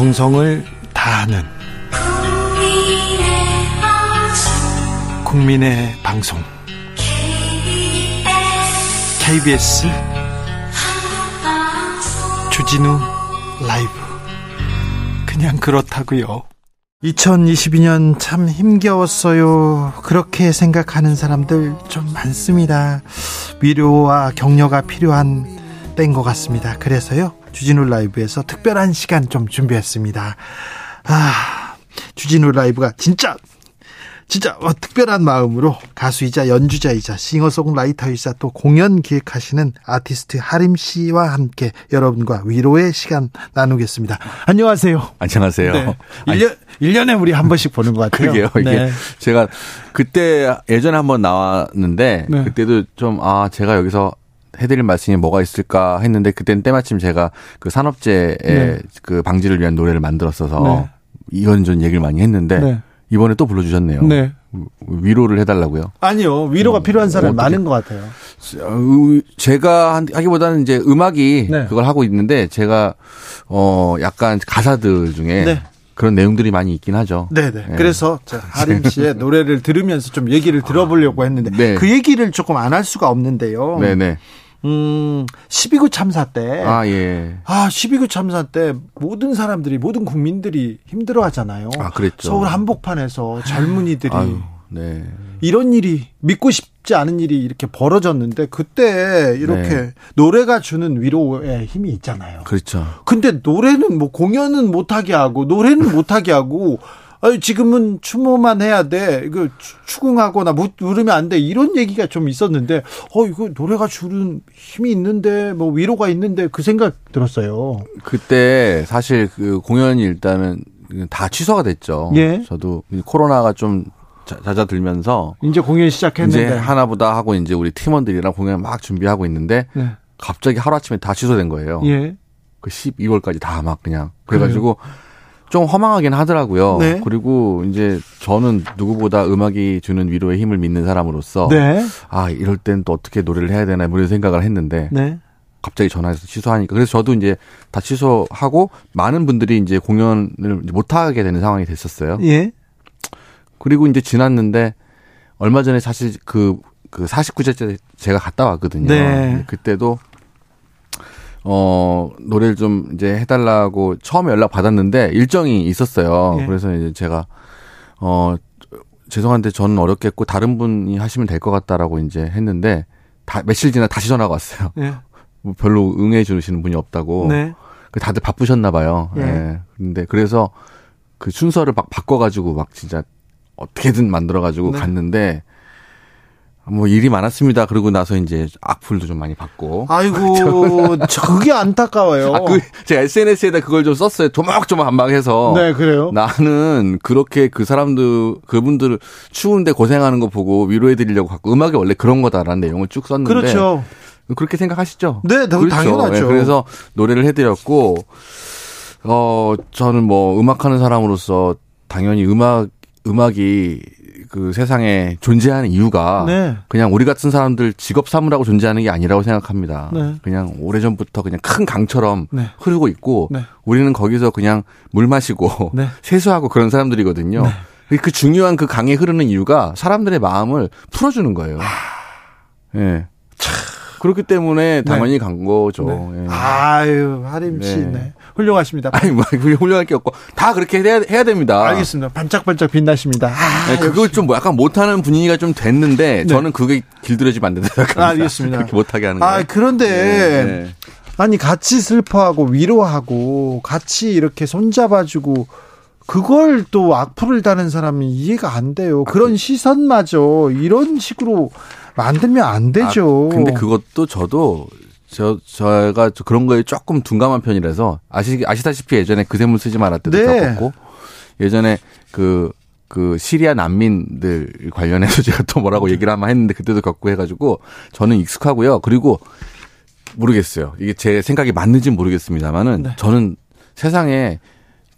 정성을 다하는 국민의 방송 KBS 주진우 라이브 그냥 그렇다고요. 2022년 참 힘겨웠어요. 그렇게 생각하는 사람들 좀 많습니다. 위로와 격려가 필요한 때인 것 같습니다. 그래서요, 주진우 라이브에서 특별한 시간 좀 준비했습니다. 아, 주진우 라이브가 진짜 진짜 어, 특별한 마음으로 가수이자 연주자이자 싱어송라이터이자 또 공연 기획하시는 아티스트 하림 씨와 함께 여러분과 위로의 시간 나누겠습니다. 안녕하세요. 안녕하세요. 네. 1년, 1년에 우리 한 번씩 보는 것 같아요. 그게요. 이게 네. 제가 그때 예전에 한번 나왔는데 네. 그때도 좀 아, 제가 여기서 해드릴 말씀이 뭐가 있을까 했는데 그때는 때마침 제가 그 산업재해 네. 그 방지를 위한 노래를 만들었어서 네. 이런저런 얘기를 많이 했는데 네. 이번에 또 불러주셨네요. 네. 위로를 해달라고요? 아니요. 위로가 음, 필요한 사람이 어떻게? 많은 것 같아요. 제가 하기보다는 이제 음악이 네. 그걸 하고 있는데 제가 어 약간 가사들 중에 네. 그런 내용들이 많이 있긴 하죠. 네네. 네. 그래서 하림 씨의 노래를 들으면서 좀 얘기를 들어보려고 했는데 네. 그 얘기를 조금 안 할 수가 없는데요. 네네. 음, 12구 참사 때. 아, 예. 아, 12구 참사 때 모든 사람들이, 모든 국민들이 힘들어 하잖아요. 아, 그랬죠. 서울 한복판에서 젊은이들이. 아유, 네. 이런 일이, 믿고 싶지 않은 일이 이렇게 벌어졌는데, 그때 이렇게 네. 노래가 주는 위로의 힘이 있잖아요. 그렇죠. 근데 노래는 뭐 공연은 못하게 하고, 노래는 못하게 하고, 지금은 추모만 해야 돼. 이거 추궁하거나 누르면 안 돼. 이런 얘기가 좀 있었는데, 어, 이거 노래가 주는 힘이 있는데, 뭐 위로가 있는데 그 생각 들었어요. 그때 사실 그 공연이 일단은 다 취소가 됐죠. 예. 저도 코로나가 좀 잦아들면서 이제 공연 시작했는데 이제 하나보다 하고 이제 우리 팀원들이랑 공연 막 준비하고 있는데 네. 갑자기 하루 아침에 다 취소된 거예요. 예. 그 12월까지 다 막 그냥 그래가지고 그래요? 좀 허망하긴 하더라고요. 네. 그리고 이제 저는 누구보다 음악이 주는 위로의 힘을 믿는 사람으로서 네. 아 이럴 땐 또 어떻게 노래를 해야 되나 이런 생각을 했는데 네. 갑자기 전화해서 취소하니까 그래서 저도 이제 다 취소하고 많은 분들이 이제 공연을 못 하게 되는 상황이 됐었어요. 예. 그리고 이제 지났는데 얼마 전에 사실 그, 그 49제째 제가 갔다 왔거든요. 네. 그때도 어, 노래를 좀 이제 해달라고 처음에 연락 받았는데 일정이 있었어요. 예. 그래서 이제 제가, 어, 죄송한데 저는 어렵겠고 다른 분이 하시면 될 것 같다라고 이제 했는데 다, 며칠 지나 다시 전화가 왔어요. 예. 뭐 별로 응해 주시는 분이 없다고. 네. 그 다들 바쁘셨나 봐요. 예. 예. 근데 그래서 그 순서를 막 바꿔가지고 막 진짜 어떻게든 만들어가지고 네. 갔는데 뭐 일이 많았습니다. 그러고 나서 이제 악플도 좀 많이 받고. 아이고, 그게 안타까워요. 아, 그 제가 SNS에다 그걸 좀 썼어요. 조막조막 한방해서. 네, 그래요. 나는 그렇게 그 사람들 그분들 추운데 고생하는 거 보고 위로해 드리려고 갖고 음악이 원래 그런 거다라는 내용을 쭉 썼는데. 그렇죠. 그렇게 생각하시죠? 네, 그렇죠. 당연하죠. 네, 그래서 노래를 해드렸고, 어 저는 뭐 음악하는 사람으로서 당연히 음악 음악이 그 세상에 존재하는 이유가 네. 그냥 우리 같은 사람들 직업 삼으라고 존재하는 게 아니라고 생각합니다. 네. 그냥 오래전부터 그냥 큰 강처럼 네. 흐르고 있고 네. 우리는 거기서 그냥 물 마시고 네. 세수하고 그런 사람들이거든요. 네. 그 중요한 그 강에 흐르는 이유가 사람들의 마음을 풀어주는 거예요. 예. 네. 그렇기 때문에 당연히 간 거죠. 예. 아유, 하림 씨. 네. 훌륭하십니다. 아니 뭐 훌륭할 게 없고 다 그렇게 해야, 해야 됩니다. 알겠습니다. 반짝반짝 빛나십니다. 아, 네, 그걸 좀 뭐 약간 못하는 분위기가 좀 됐는데 네. 저는 그게 길들여지면 안 된다 생각합니다. 알겠습니다. 그렇게 못하게 하는 거. 아 그런데 네, 네. 아니 같이 슬퍼하고 위로하고 같이 이렇게 손잡아주고 그걸 또 악플을 다는 사람이 이해가 안 돼요. 아, 그런 그... 시선마저 이런 식으로 만들면 안 되죠. 아, 근데 그것도 저도 저, 저가 그런 거에 조금 둔감한 편이라서 아시, 아시다시피 예전에 그 샘물 쓰지 말았 때도 네. 겪었고 예전에 그, 그 시리아 난민들 관련해서 제가 또 뭐라고 얘기를 한번 했는데 그때도 겪고 해가지고 저는 익숙하고요. 그리고 모르겠어요. 이게 제 생각이 맞는지 모르겠습니다만은 네. 저는 세상에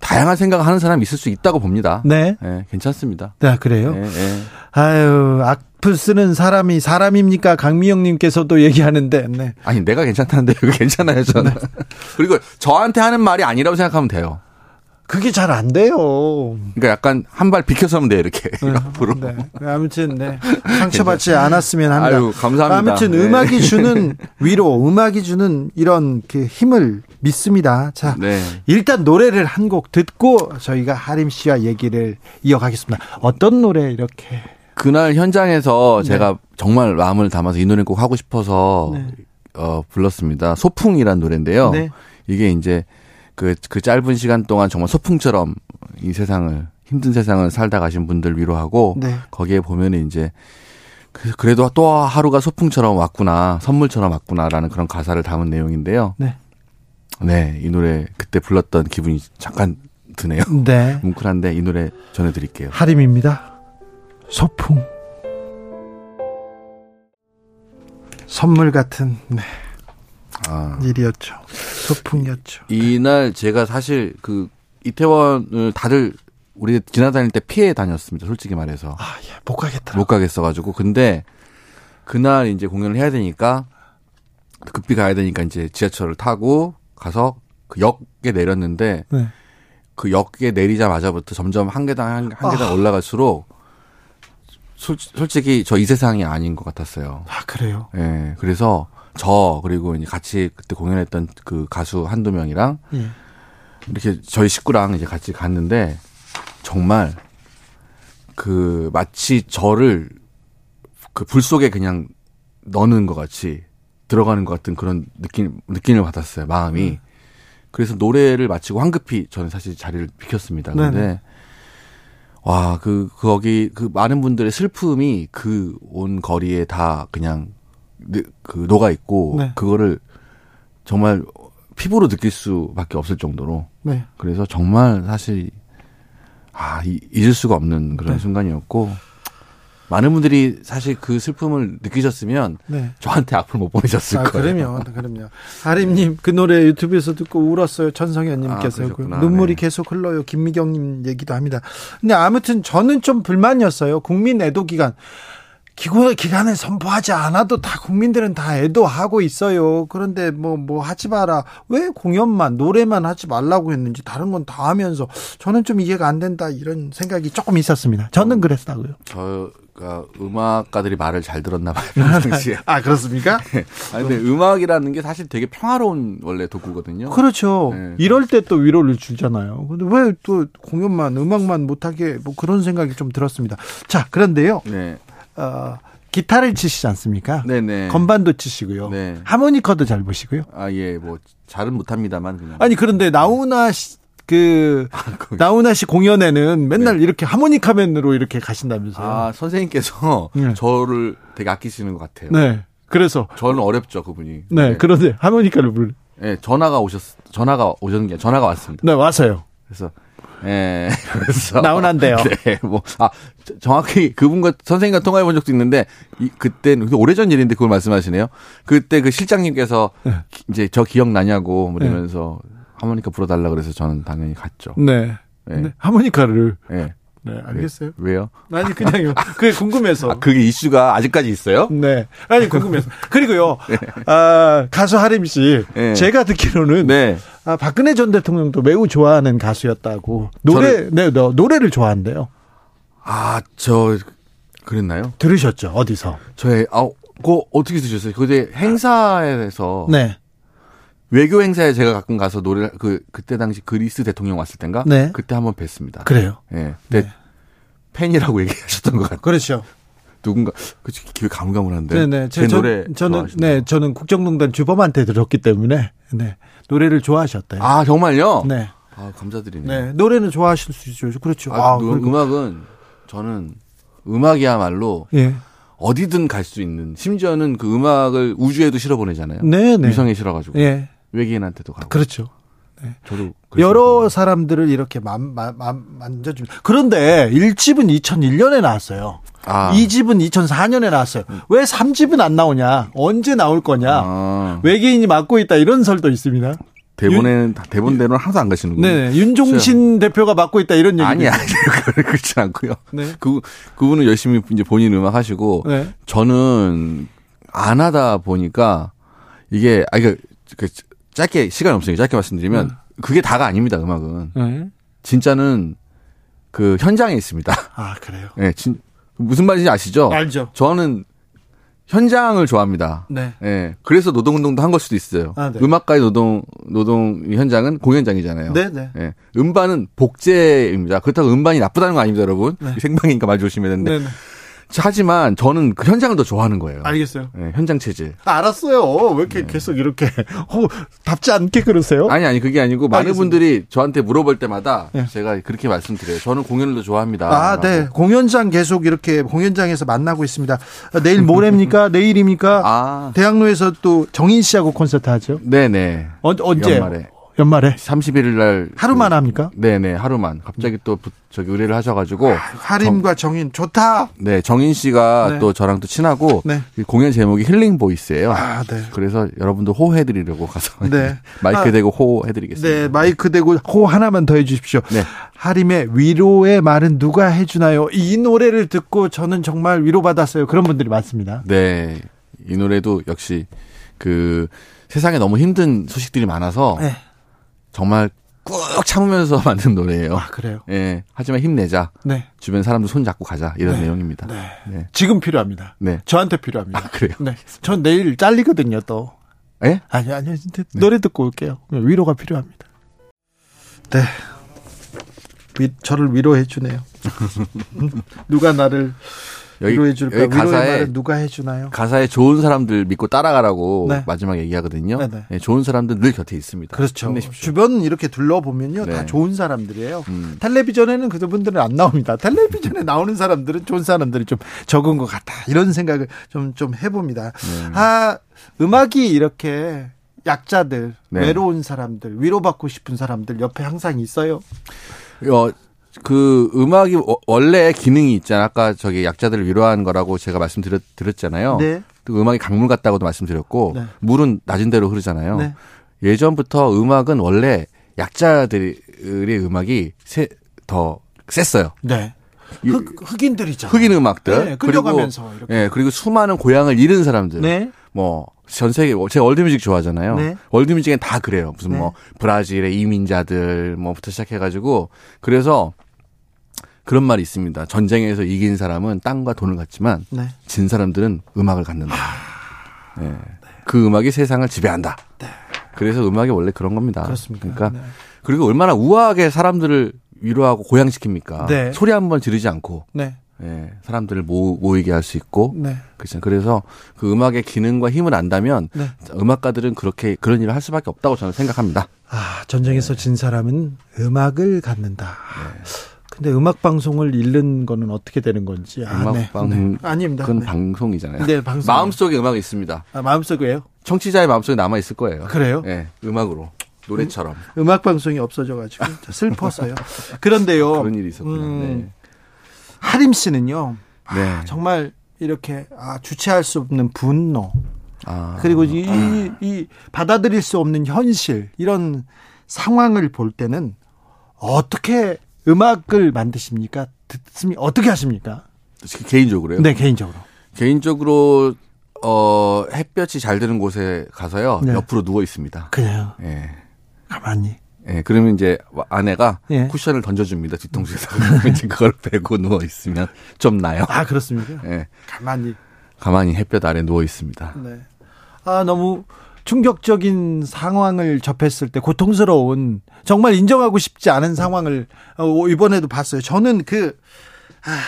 다양한 생각을 하는 사람이 있을 수 있다고 봅니다. 네. 네 괜찮습니다. 네, 그래요? 네, 네. 아유, 악 플 쓰는 사람이 사람입니까? 강미영님께서도 얘기하는데, 네. 아니, 내가 괜찮다는데, 왜 괜찮아요, 저는. 네. 그리고 저한테 하는 말이 아니라고 생각하면 돼요. 그게 잘 안 돼요. 그러니까 약간 한 발 비켜서 하면 돼 이렇게 네, 앞으로. 네. 아무튼 네. 상처받지 않았으면 합니다. 아유, 감사합니다. 아무튼 네. 음악이 주는 위로, 음악이 주는 이런 그 힘을 믿습니다. 자, 네. 일단 노래를 한 곡 듣고 저희가 하림 씨와 얘기를 이어가겠습니다. 어떤 노래 이렇게? 그날 현장에서 네. 제가 정말 마음을 담아서 이 노래 꼭 하고 싶어서 네. 어, 불렀습니다. 소풍이란 노래인데요. 네. 이게 이제 그, 그 짧은 시간 동안 정말 소풍처럼 이 세상을, 힘든 세상을 살다 가신 분들 위로하고, 네. 거기에 보면은 이제, 그, 그래도 또 하루가 소풍처럼 왔구나, 선물처럼 왔구나라는 그런 가사를 담은 내용인데요. 네. 네, 이 노래 그때 불렀던 기분이 잠깐 드네요. 네. 뭉클한데 이 노래 전해드릴게요. 하림입니다. 소풍. 선물 같은, 네. 아. 일이었죠. 소풍이었죠. 이날 제가 사실 그 이태원을 다들 우리 지나다닐 때 피해 다녔습니다. 솔직히 말해서. 아, 예. 못 가겠다. 못 가겠어 가지고. 근데 그날 이제 공연을 해야 되니까 급히 가야 되니까 이제 지하철을 타고 가서 그 역에 내렸는데 네. 그 역에 내리자마자부터 점점 한 계단 한, 한 계단 아. 올라갈수록 솔, 솔직히 저 이 세상이 아닌 것 같았어요. 아 그래요? 예. 네, 그래서 저 그리고 이제 같이 그때 공연했던 그 가수 한두 명이랑 예. 이렇게 저희 식구랑 이제 같이 갔는데 정말 그 마치 저를 그 불 속에 그냥 넣는 것 같이 들어가는 것 같은 그런 느낌 느낌을 받았어요 마음이 음. 그래서 노래를 마치고 황급히 저는 사실 자리를 비켰습니다 근데 와 그 거기 그 많은 분들의 슬픔이 그 온 거리에 다 그냥 그 녹아 있고 네. 그거를 정말 피부로 느낄 수밖에 없을 정도로 네. 그래서 정말 사실 아 잊을 수가 없는 그런 네. 순간이었고 많은 분들이 사실 그 슬픔을 느끼셨으면 네. 저한테 악플 못 보내셨을 아, 거예요. 그럼요, 그럼요. 하림님 그 노래 유튜브에서 듣고 울었어요. 천성현님께서 아, 그 눈물이 네. 계속 흘러요. 김미경님 얘기도 합니다. 근데 아무튼 저는 좀 불만이었어요. 국민 애도 기간. 기고 기간을 선포하지 않아도 다 국민들은 다 애도하고 있어요. 그런데 뭐뭐 뭐 하지 마라. 왜 공연만 노래만 하지 말라고 했는지 다른 건 다 하면서 저는 좀 이해가 안 된다 이런 생각이 조금 있었습니다. 저는 어, 그랬다고요. 저 가 음악가들이 말을 잘 들었나 봐요. 아 그렇습니까? 네. 아니 근데 음악이라는 게 사실 되게 평화로운 원래 도구거든요. 그렇죠. 네. 이럴 때 또 위로를 주잖아요. 근데 왜 또 공연만 음악만 못하게 뭐 그런 생각이 좀 들었습니다. 자 그런데요. 네. 어, 기타를 치시지 않습니까? 네네. 건반도 치시고요. 네. 하모니커도 잘 보시고요. 아, 예, 뭐, 잘은 못합니다만. 그냥. 아니, 그런데 나훈아 씨, 그, 아, 나훈아 씨 공연에는 맨날 네. 이렇게 하모니카맨으로 이렇게 가신다면서요. 아, 선생님께서 네. 저를 되게 아끼시는 것 같아요. 네. 그래서. 저는 어렵죠, 그분이. 네, 네. 그런데 하모니카를 불. 네, 전화가 오셨, 전화가 오셨는 게 전화가 왔습니다. 네, 왔어요. 그래서 예. 그래서 나훈아인데요. 네. 뭐 아, 정확히 그분과 선생님과 통화해 본 적도 있는데 이 그때는 오래전 일인데 그걸 말씀하시네요. 그때 그 실장님께서 네. 이제 저 기억나냐고 그러면서 네. 하모니카 불어 달라 그래서 저는 당연히 갔죠. 네. 네. 네. 하모니카를 네. 네, 알겠어요. 왜, 요 아니, 그냥요. 그게 궁금해서. 아, 그게 이슈가 아직까지 있어요? 네. 아니, 궁금해서. 그리고요, 네. 아, 가수 하림 씨. 네. 제가 듣기로는. 네. 아, 박근혜 전 대통령도 매우 좋아하는 가수였다고. 노래, 저를... 네, 너, 노래를 좋아한대요. 아, 저, 그랬나요? 들으셨죠? 어디서? 저의, 아, 그거 어떻게 들으셨어요? 그때 행사에서. 네. 외교 행사에 제가 가끔 가서 노래 그 그때 당시 그리스 대통령 왔을 땐가 네. 그때 한번 뵀습니다. 그래요? 예. 네. 네. 팬이라고 얘기하셨던 것 같아요. 그렇죠. 누군가 그 기회 가물가물한데. 네네. 제, 제 노래 저는 네 저는 국정농단 주범한테 들었기 때문에 네 노래를 좋아하셨대요. 아 정말요? 네. 아 감사드리네요. 네 노래는 좋아하실 수 있죠. 그렇죠. 아, 아 음악은 저는 음악이야말로 예. 어디든 갈 수 있는 심지어는 그 음악을 우주에도 실어 보내잖아요. 네 네. 위성에 실어가지고. 예. 외계인한테도 가고. 그렇죠. 네. 저도 여러 사람들을 이렇게 만, 만, 만, 만져주 그런데 1집은 2001년에 나왔어요. 아. 2집은 2004년에 나왔어요. 왜 3집은 안 나오냐? 언제 나올 거냐? 아. 외계인이 맡고 있다 이런 설도 있습니다. 대본에는 대본대로는 항상 안 가시는군요. 네, 윤종신 대표가 맡고 있다 이런 얘기. 아니 아니 그렇지 않고요. 네. 그 그분은 열심히 이제 본인 음악 하시고 네. 저는 안 하다 보니까 이게 아 이거 그 짧게 시간 없으니까 짧게 말씀드리면 네. 그게 다가 아닙니다 음악은. 네. 진짜는 그 현장에 있습니다. 아 그래요? 네, 진, 무슨 말인지 아시죠? 알죠. 저는 현장을 좋아합니다. 네. 네. 그래서 노동운동도 한 걸 수도 있어요. 아, 네. 음악가의 노동 노동 현장은 공연장이잖아요. 네, 네. 네. 음반은 복제입니다. 그렇다고 음반이 나쁘다는 거 아닙니다, 여러분. 네. 생방이니까 말 조심해야 되는데. 네, 네. 하지만 저는 그 현장을 더 좋아하는 거예요. 알겠어요. 네, 현장 체질. 아, 알았어요. 왜 이렇게 네. 계속 이렇게 어, 답지 않게 그러세요? 아니 아니 그게 아니고 많은 알겠습니다. 분들이 저한테 물어볼 때마다 네. 제가 그렇게 말씀드려요. 저는 공연을 더 좋아합니다. 아, 네. 공연장 계속 이렇게 공연장에서 만나고 있습니다. 내일 모레입니까? 내일입니까? 아. 대학로에서 또 정인 씨하고 콘서트 하죠? 네, 네. 어, 언제? 연말에. 연말에 31일 날 하루만 그, 합니까? 네네 하루만 갑자기 또 저기 의뢰를 하셔가지고 아, 하림과 정, 인 좋다. 네 정인 씨가 네. 또 저랑 또 친하고 네. 공연 제목이 힐링 보이스예요. 아, 네. 그래서 여러분도 호해드리려고 가서 네. 마이크 아, 대고 호해드리겠습니다. 네 마이크 대고 호 하나만 더 해주십시오. 네. 하림의 위로의 말은 누가 해주나요? 이 노래를 듣고 저는 정말 위로받았어요. 그런 분들이 많습니다. 네. 이 노래도 역시 그 세상에 너무 힘든 소식들이 많아서 네. 정말 꾹 참으면서 만든 노래예요. 아, 그래요? 예. 하지만 힘내자. 네. 주변 사람들 손 잡고 가자. 이런 네. 내용입니다. 네. 네. 지금 필요합니다. 네. 저한테 필요합니다. 아, 그래요? 네. 전 내일 잘리거든요, 또. 예? 아니, 아니, 네. 노래 듣고 올게요. 위로가 필요합니다. 네. 위, 저를 위로해 주네요. 누가 나를 위로해 줄까? 여기 가사에 누가 해주나요? 가사에 좋은 사람들 믿고 따라가라고 네. 마지막 얘기하거든요. 네, 네. 네, 좋은 사람들 늘 곁에 있습니다. 그렇죠. 힘내십시오. 주변 이렇게 둘러보면요, 다 네. 좋은 사람들이에요. 음. 텔레비전에는 그분들은 안 나옵니다. 텔레비전에 나오는 사람들은 좋은 사람들이 좀 적은 것 같다. 이런 생각을 좀 좀 해봅니다. 네. 아 음악이 이렇게 약자들, 외로운 사람들, 위로받고 싶은 사람들 옆에 항상 있어요. 어, 그 음악이 원래 기능이 있잖아. 아까 저기 약자들을 위로하는 거라고 제가 말씀드렸잖아요. 네. 그 음악이 강물 같다고도 말씀드렸고 네. 물은 낮은 대로 흐르잖아요. 네. 예전부터 음악은 원래 약자들의 음악이 세, 더 셌어요. 네. 흑, 흑인들이죠. 흑인 음악들. 네, 끌려가면서 그리고, 이렇게. 예, 그리고 수많은 고향을 잃은 사람들. 네. 뭐, 전 세계, 제가 월드뮤직 좋아하잖아요. 네. 월드뮤직엔 다 그래요. 무슨 네. 뭐, 브라질의 이민자들, 뭐부터 시작해가지고. 그래서 그런 말이 있습니다. 전쟁에서 이긴 사람은 땅과 돈을 갖지만 네. 진 사람들은 음악을 갖는다. 네. 네. 그 음악이 세상을 지배한다. 네. 그래서 음악이 원래 그런 겁니다. 그렇습니까? 그러니까 네. 그리고 얼마나 우아하게 사람들을 위로하고 고양시킵니까? 네. 소리 한 번 지르지 않고 네. 네. 사람들을 모, 모이게 할 수 있고 네. 그렇죠. 그래서 그 음악의 기능과 힘을 안다면 네. 음악가들은 그렇게 그런 일을 할 수밖에 없다고 저는 생각합니다. 아 전쟁에서 진 사람은 음악을 갖는다. 네. 근데 음악 방송을 잃는 거는 어떻게 되는 건지. 아, 음악 네. 방송 네. 아닙니다. 그건 네. 방송이잖아요. 네, 방송. 마음속에 음악이 있습니다. 아, 마음속에요? 청취자의 마음속에 남아 있을 거예요. 그래요? 네, 음악으로. 노래처럼. 음, 악 방송이 없어져 가지고 슬퍼서요. 그런데요. 그런 일이 있었군요. 음, 네. 하림 씨는요. 아, 네. 정말 이렇게 아, 주체할 수 없는 분노. 아, 그리고 이, 아. 이 받아들일 수 없는 현실 이런 상황을 볼 때는 어떻게 음악을 만드십니까? 듣습니 어떻게 하십니까? 개인적으로요? 네, 개인적으로. 개인적으로 어 햇볕이 잘 드는 곳에 가서요 네. 옆으로 누워 있습니다. 그래요. 예. 가만히. 예, 그러면 이제 아내가 예. 쿠션을 던져줍니다 뒤통수에서 이제 그걸 베고 누워 있으면 좀 나요. 아 그렇습니까? 예. 가만히. 가만히 햇볕 아래 누워 있습니다. 네. 아 너무 충격적인 상황을 접했을 때 고통스러운 정말 인정하고 싶지 않은 상황을 어, 이번에도 봤어요. 저는 그 아,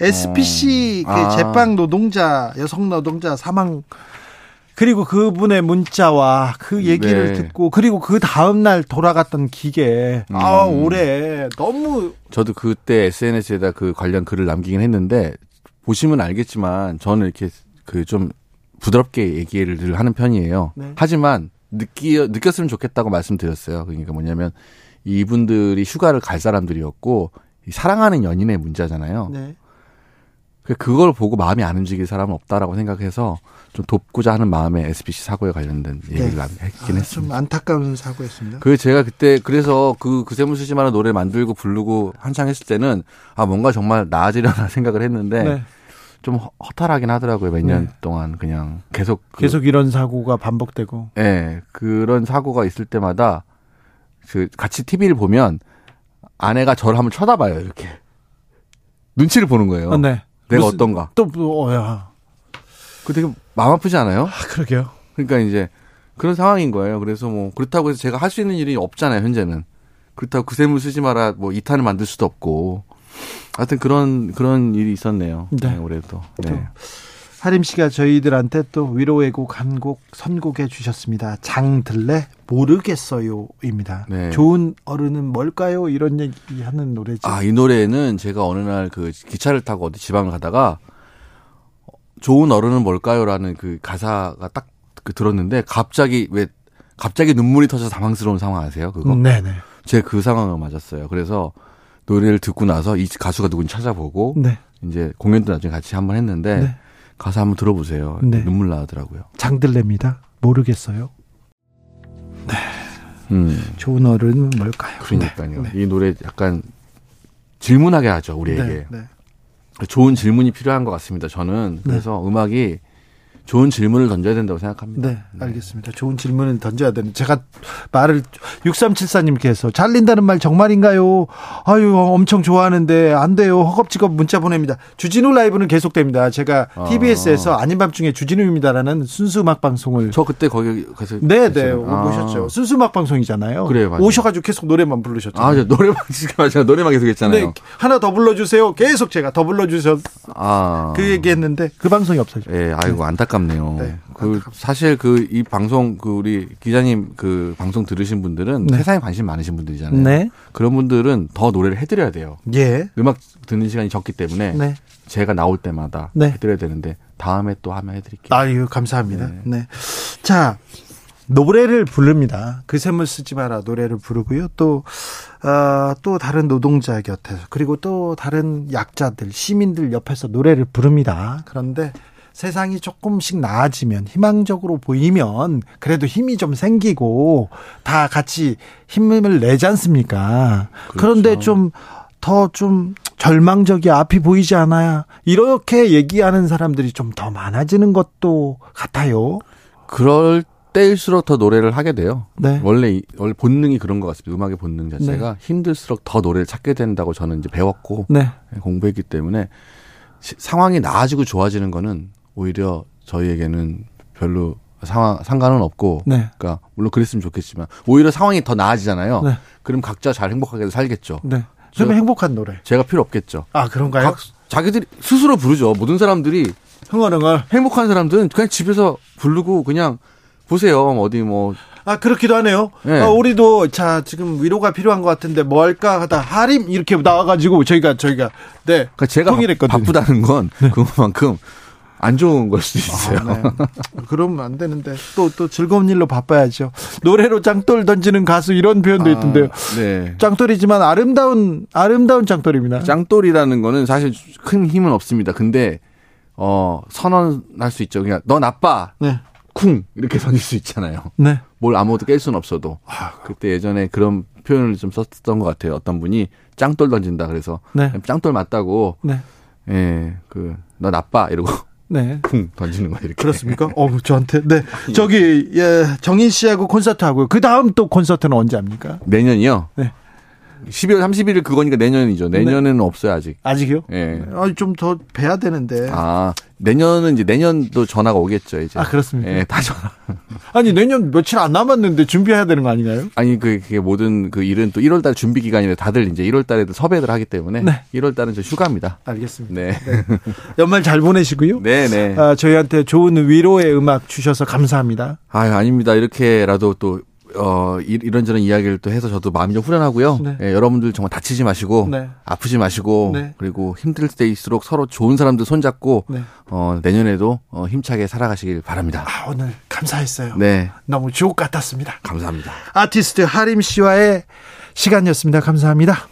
SPC 어. 그 아. 제빵 노동자 여성 노동자 사망 그리고 그분의 문자와 그 얘기를 네. 듣고 그리고 그 다음 날 돌아갔던 기계 음. 아 올해 너무 저도 그때 SNS에다 그 관련 글을 남기긴 했는데 보시면 알겠지만 저는 이렇게 그 좀 부드럽게 얘기를 하는 편이에요. 네. 하지만 느끼 느꼈으면 좋겠다고 말씀드렸어요. 그러니까 뭐냐면 이분들이 휴가를 갈 사람들이었고 사랑하는 연인의 문제잖아요. 네. 그 그걸 보고 마음이 안 움직일 사람은 없다라고 생각해서 좀 돕고자 하는 마음에 SBC 사고에 관련된 네. 얘기를 했긴 아, 했습니다. 좀 안타까운 사고였습니다. 그 제가 그때 그래서 그 그세무 쓰지마는 노래 만들고 부르고 한창 했을 때는 아 뭔가 정말 나아지려나 생각을 했는데 네. 좀 허탈하긴 하더라고요. 몇년 네. 동안 그냥 계속 그, 계속 이런 사고가 반복되고. 예. 네, 그런 사고가 있을 때마다 그 같이 TV를 보면 아내가 저를 한번 쳐다봐요, 이렇게. 눈치를 보는 거예요. 아, 네. 내가 무슨, 어떤가. 또, 뭐, 어야. 그 되게 마음 아프지 않아요? 아, 그러게요. 그러니까 이제 그런 상황인 거예요. 그래서 뭐 그렇다고 해서 제가 할 수 있는 일이 없잖아요, 현재는. 그렇다고 그 셈을 쓰지 마라 뭐 이탄을 만들 수도 없고. 하여튼 그런 그런 일이 있었네요. 네. 네 올해도. 네. 하림 씨가 저희들한테 또 위로의 곡 한 곡 선곡해 주셨습니다. 장들레 모르겠어요입니다. 네. 좋은 어른은 뭘까요? 이런 얘기 하는 노래죠. 아, 이 노래는 제가 어느 날 그 기차를 타고 어디 지방을 가다가 좋은 어른은 뭘까요라는 그 가사가 딱 그 들었는데 갑자기 왜 갑자기 눈물이 터져서 당황스러운 상황 아세요? 그거? 네, 네. 제가 그 상황을 맞았어요. 그래서 노래를 듣고 나서 이 가수가 누군지 찾아보고 네. 이제 공연도 나중에 같이 한번 했는데 네. 가사 한번 들어보세요. 네. 눈물 나더라고요. 장들레입니다. 모르겠어요. 네. 음. 좋은 어른은 뭘까요? 그러니까요. 네. 이 노래 약간 질문하게 하죠 우리에게. 네. 네. 좋은 질문이 필요한 것 같습니다. 저는 네. 그래서 음악이 좋은 질문을 던져야 된다고 생각합니다. 네, 알겠습니다. 좋은 질문을 던져야 되는. 제가 말을 6374님께서 잘린다는 말 정말인가요? 아유, 엄청 좋아하는데 안 돼요. 허겁지겁 문자 보냅니다. 주진우 라이브는 계속됩니다. 제가 TBS에서 아. 아닌 밤중에 주진우입니다라는 순수 음악 방송을 저 그때 거기 가서 네, 네. 오셨죠. 아. 순수 음악 방송이잖아요. 그래요, 맞아요. 오셔 가지고 계속 노래만 부르셨죠. 아, 노래만 맞아요. 노래만 계속 했잖아요. 네, 하나 더 불러 주세요. 계속 제가 더 불러 주셔 아. 그 얘기했는데 그 방송이 없어요. 예, 아이고 안타깝 안타깝네요. 네, 그 사실 그 이 방송 그 우리 기자님 그 방송 들으신 분들은 네. 세상에 관심 많으신 분들이잖아요. 네. 그런 분들은 더 노래를 해드려야 돼요. 예. 음악 듣는 시간이 적기 때문에 네. 제가 나올 때마다 네. 해드려야 되는데 다음에 또 하면 해드릴게요. 아유 감사합니다. 네. 네. 자 노래를 부릅니다. 그 셈을 쓰지 마라 노래를 부르고요. 또, 어, 또 다른 노동자 곁에서 그리고 또 다른 약자들, 시민들 옆에서 노래를 부릅니다. 그런데 세상이 조금씩 나아지면 희망적으로 보이면 그래도 힘이 좀 생기고 다 같이 힘을 내지 않습니까? 그렇죠. 그런데 좀 더좀 좀 절망적이 앞이 보이지 않아야 이렇게 얘기하는 사람들이 좀 더 많아지는 것도 같아요. 그럴 때일수록 더 노래를 하게 돼요. 네. 원래 원래 본능이 그런 것 같습니다. 음악의 본능 자체가 네. 힘들수록 더 노래를 찾게 된다고 저는 이제 배웠고 네. 공부했기 때문에 상황이 나아지고 좋아지는 거는 오히려 저희에게는 별로 상황 상관은 없고 네. 그러니까 물론 그랬으면 좋겠지만 오히려 상황이 더 나아지잖아요. 네. 그럼 각자 잘 행복하게 살겠죠. 네. 좀 행복한 노래. 제가 필요 없겠죠. 아 그런가요? 각, 자기들이 스스로 부르죠. 모든 사람들이 흥얼흥얼 행복한 사람들은 그냥 집에서 부르고 그냥 보세요. 어디 뭐. 아, 그렇기도 하네요. 네. 아, 우리도, 자, 지금 위로가 필요한 것 같은데, 뭐 할까 하다, 하림, 이렇게 나와가지고, 저희가, 저희가, 네. 그러니까 제가 통일했거든요. 바쁘다는 건, 네. 그만큼 안 좋은 걸 수도 있어요. 아, 네. 그러면 안 되는데 또또 즐거운 일로 바빠야죠. 노래로 짱돌 던지는 가수 이런 표현도 아, 있던데요. 네. 짱돌이지만 아름다운 아름다운 짱돌입니다. 짱돌이라는 거는 사실 큰 힘은 없습니다. 근데 어 선언할 수 있죠. 그냥 너 나빠. 네. 쿵 이렇게 던질 수 있잖아요. 네. 뭘 아무것도 깰 수는 없어도. 아, 그때 예전에 그런 표현을 좀 썼던 것 같아요. 어떤 분이 짱돌 던진다 그래서 네. 짱돌 맞다고. 네. 예, 그 너 나빠 이러고 네. 쿵 던지는 거 이렇게. 그렇습니까? 어, 저한테. 네. 저기 예, 정인 씨하고 콘서트 하고요. 그 다음 또 콘서트는 언제 합니까? 내년이요? 네. 12월 31일 그거니까 내년이죠. 내년에는 네. 없어요, 아직. 아직이요? 예. 아, 좀더 뵈야 되는데. 아, 내년은 이제 내년도 전화가 오겠죠, 이제. 아, 그렇습니까? 예, 다 전화. 아니, 내년 며칠 안 남았는데 준비해야 되는 거 아닌가요? 아니, 그, 그게 모든 그 일은 또 1월 달 준비 기간인데 다들 이제 1월 달에도 섭외를 하기 때문에. 네. 1월 달은 저 휴가입니다. 알겠습니다. 네. 네. 연말 잘 보내시고요. 네네. 네. 아, 저희한테 좋은 위로의 음악 주셔서 감사합니다. 아, 아닙니다. 이렇게라도 또 어, 이런저런 이야기를 또 해서 저도 마음이 좀 후련하고요. 네. 예, 여러분들 정말 다치지 마시고, 네. 아프지 마시고, 네. 그리고 힘들 때일수록 서로 좋은 사람들 손잡고, 네. 어, 내년에도 어, 힘차게 살아가시길 바랍니다. 아, 오늘 감사했어요. 네. 너무 주옥 같았습니다. 감사합니다. 아티스트 하림 씨와의 시간이었습니다. 감사합니다.